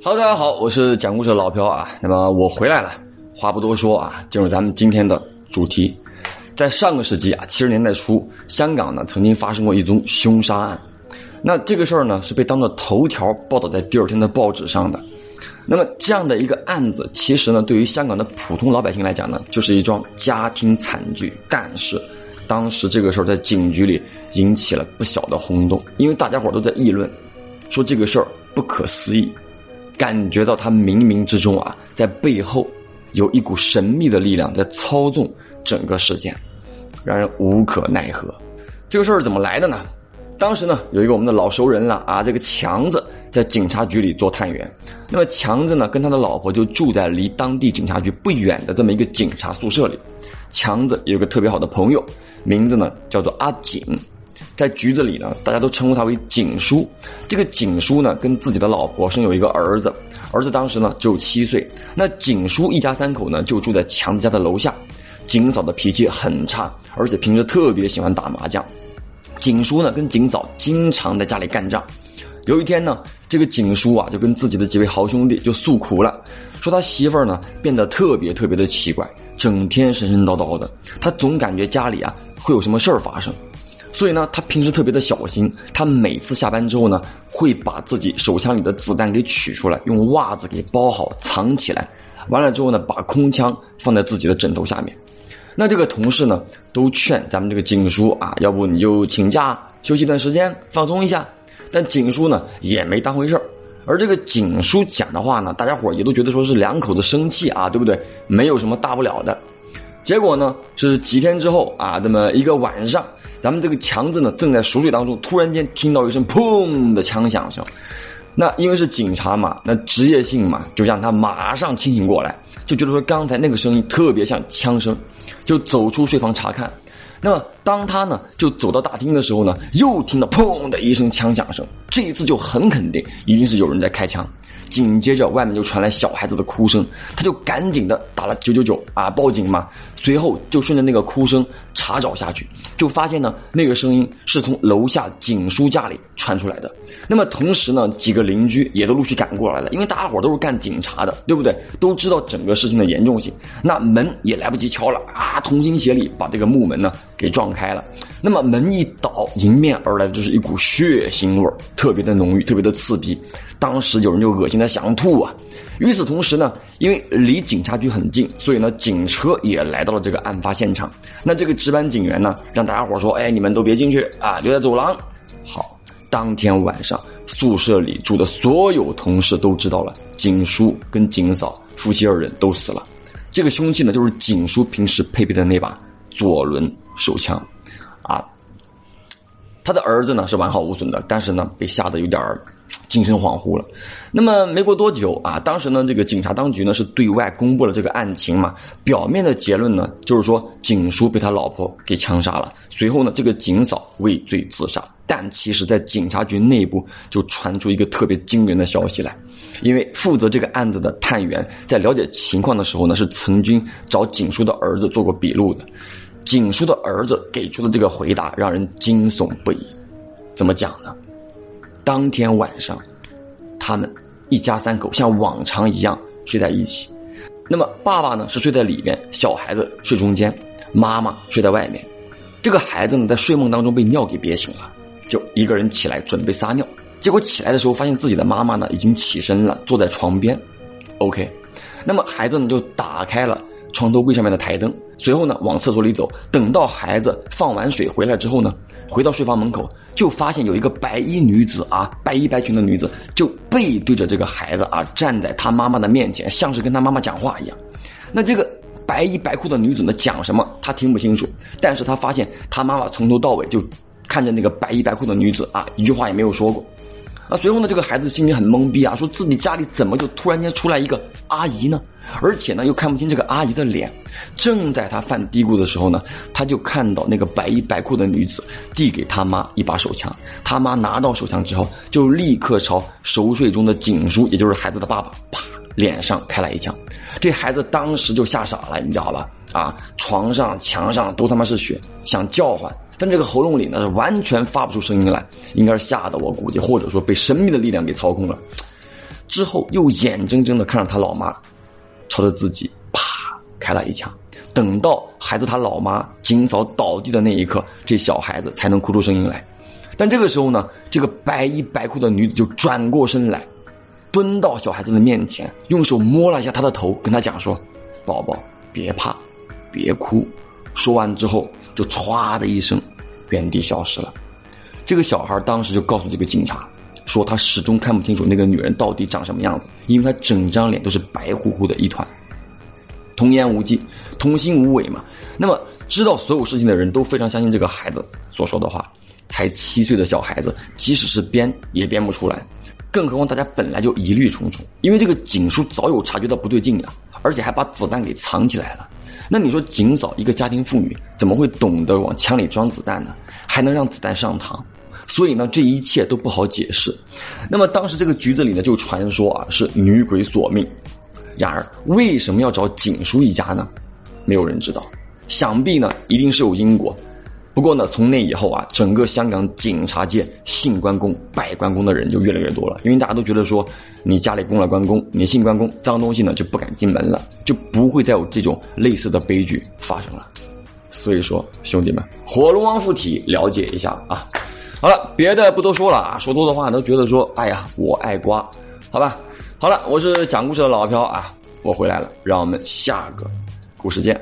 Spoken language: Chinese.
Hello，大家好，我是讲故事的老朴啊。那么我回来了，话不多说啊，进入咱们今天的主题。在上个世纪啊，七十年代初，香港呢曾经发生过一宗凶杀案。那这个事儿呢是被当做头条报道在第二天的报纸上的。那么这样的一个案子，其实呢对于香港的普通老百姓来讲呢，就是一桩家庭惨剧。但是当时这个事儿在警局里引起了不小的轰动，因为大家伙都在议论，说这个事儿不可思议。感觉到他冥冥之中啊，在背后有一股神秘的力量在操纵整个事件，让人无可奈何。这个事儿怎么来的呢？当时呢，有一个我们的老熟人了啊，这个强子在警察局里做探员。那么强子呢，跟他的老婆就住在离当地警察局不远的这么一个警察宿舍里。强子有个特别好的朋友，名字呢叫做阿景。在局子里呢，大家都称呼他为景叔。这个景叔呢，跟自己的老婆生有一个儿子，儿子当时呢只有七岁。那景叔一家三口呢，就住在强子家的楼下。景嫂的脾气很差，而且平时特别喜欢打麻将。景叔呢，跟景嫂经常在家里干仗。有一天呢，这个景叔啊，就跟自己的几位好兄弟就诉苦了，说他媳妇儿呢变得特别特别的奇怪，整天神神叨叨的，他总感觉家里啊会有什么事儿发生。所以呢，他平时特别的小心。他每次下班之后呢，会把自己手枪里的子弹给取出来，用袜子给包好藏起来。完了之后呢，把空枪放在自己的枕头下面。那这个同事呢，都劝咱们这个景叔啊，要不你就请假休息一段时间，放松一下。但景叔呢，也没当回事儿。而这个景叔讲的话呢，大家伙也都觉得说是两口子生气啊，对不对？没有什么大不了的。结果呢，是几天之后啊，这么一个晚上。咱们这个强子呢，正在熟睡当中，突然间听到一声砰的枪响声，那因为是警察嘛，那职业性嘛，就让他马上清醒过来，就觉得说刚才那个声音特别像枪声，就走出睡房查看。那么当他呢就走到大厅的时候呢，又听到砰的一声枪响声，这一次就很肯定一定是有人在开枪。紧接着，外面就传来小孩子的哭声，他就赶紧的打了九九九啊，报警嘛。随后就顺着那个哭声查找下去，就发现呢，那个声音是从楼下警叔家里传出来的。那么同时呢，几个邻居也都陆续赶过来了，因为大家伙都是干警察的，对不对？都知道整个事情的严重性。那门也来不及敲了啊，同心协力把这个木门呢给撞开了。那么门一倒，迎面而来的就是一股血腥味儿，特别的浓郁，特别的刺鼻。当时有人就恶心的想吐啊！与此同时呢，因为离警察局很近，所以呢，警车也来到了这个案发现场。那这个值班警员呢，让大家伙说：“哎，你们都别进去啊，留在走廊。”好，当天晚上宿舍里住的所有同事都知道了，景叔跟景嫂夫妻二人都死了。这个凶器呢，就是景叔平时配备的那把左轮手枪，啊，他的儿子呢是完好无损的，但是呢，被吓得有点儿。精神恍惚了，那么没过多久啊，当时呢，这个警察当局呢是对外公布了这个案情嘛。表面的结论呢，就是说景叔被他老婆给枪杀了，随后呢，这个景嫂畏罪自杀。但其实，在警察局内部就传出一个特别惊人的消息来，因为负责这个案子的探员在了解情况的时候呢，是曾经找景叔的儿子做过笔录的。景叔的儿子给出的这个回答让人惊悚不已，怎么讲呢？当天晚上，他们一家三口像往常一样睡在一起。那么爸爸呢是睡在里面，小孩子睡中间，妈妈睡在外面。这个孩子呢在睡梦当中被尿给憋醒了，就一个人起来准备撒尿。结果起来的时候发现自己的妈妈呢已经起身了，坐在床边。OK，那么孩子呢就打开了床头柜上面的台灯，随后呢往厕所里走。等到孩子放完水回来之后呢。回到睡房门口，就发现有一个白衣女子啊，白衣白裙的女子就背对着这个孩子啊，站在他妈妈的面前，像是跟他妈妈讲话一样。那这个白衣白裤的女子呢，讲什么他听不清楚，但是他发现他妈妈从头到尾就看着那个白衣白裤的女子啊，一句话也没有说过。啊，随后呢，这个孩子心里很懵逼啊，说自己家里怎么就突然间出来一个阿姨呢？而且呢，又看不清这个阿姨的脸。正在他犯嘀咕的时候呢，他就看到那个白衣白裤的女子递给他妈一把手枪。他妈拿到手枪之后，就立刻朝熟睡中的景叔，也就是孩子的爸爸，啪，脸上开了一枪。这孩子当时就吓傻了，你知道吧？啊，床上、墙上都他妈是血，想叫唤。但这个喉咙里呢是完全发不出声音来，应该是吓得我估计，或者说被神秘的力量给操控了。之后又眼睁睁的看着他老妈朝着自己啪开了一枪。等到孩子他老妈金嫂倒地的那一刻，这小孩子才能哭出声音来。但这个时候呢，这个白衣白裤的女子就转过身来，蹲到小孩子的面前，用手摸了一下他的头，跟他讲说：“宝宝，别怕，别哭。”说完之后，就歘的一声，原地消失了。这个小孩当时就告诉这个警察，说他始终看不清楚那个女人到底长什么样子，因为她整张脸都是白乎乎的一团。童言无忌，童心无伪嘛。那么，知道所有事情的人都非常相信这个孩子所说的话。才七岁的小孩子，即使是编也编不出来，更何况大家本来就疑虑重重。因为这个警叔早有察觉到不对劲呀，而且还把子弹给藏起来了。那你说，警嫂一个家庭妇女，怎么会懂得往枪里装子弹呢？还能让子弹上膛？所以呢，这一切都不好解释。那么当时这个局子里呢，就传说啊是女鬼索命。然而，为什么要找警叔一家呢？没有人知道。想必呢，一定是有因果。不过呢，从那以后啊，整个香港警察界信关公、拜关公的人就越来越多了。因为大家都觉得说，你家里供了关公，你信关公，脏东西呢就不敢进门了，就不会再有这种类似的悲剧发生了。所以说，兄弟们，火龙王附体，了解一下啊。好了，别的不多说了啊，说多的话都觉得说，哎呀，我爱瓜，好吧。好了，我是讲故事的老飘啊，我回来了，让我们下个故事见。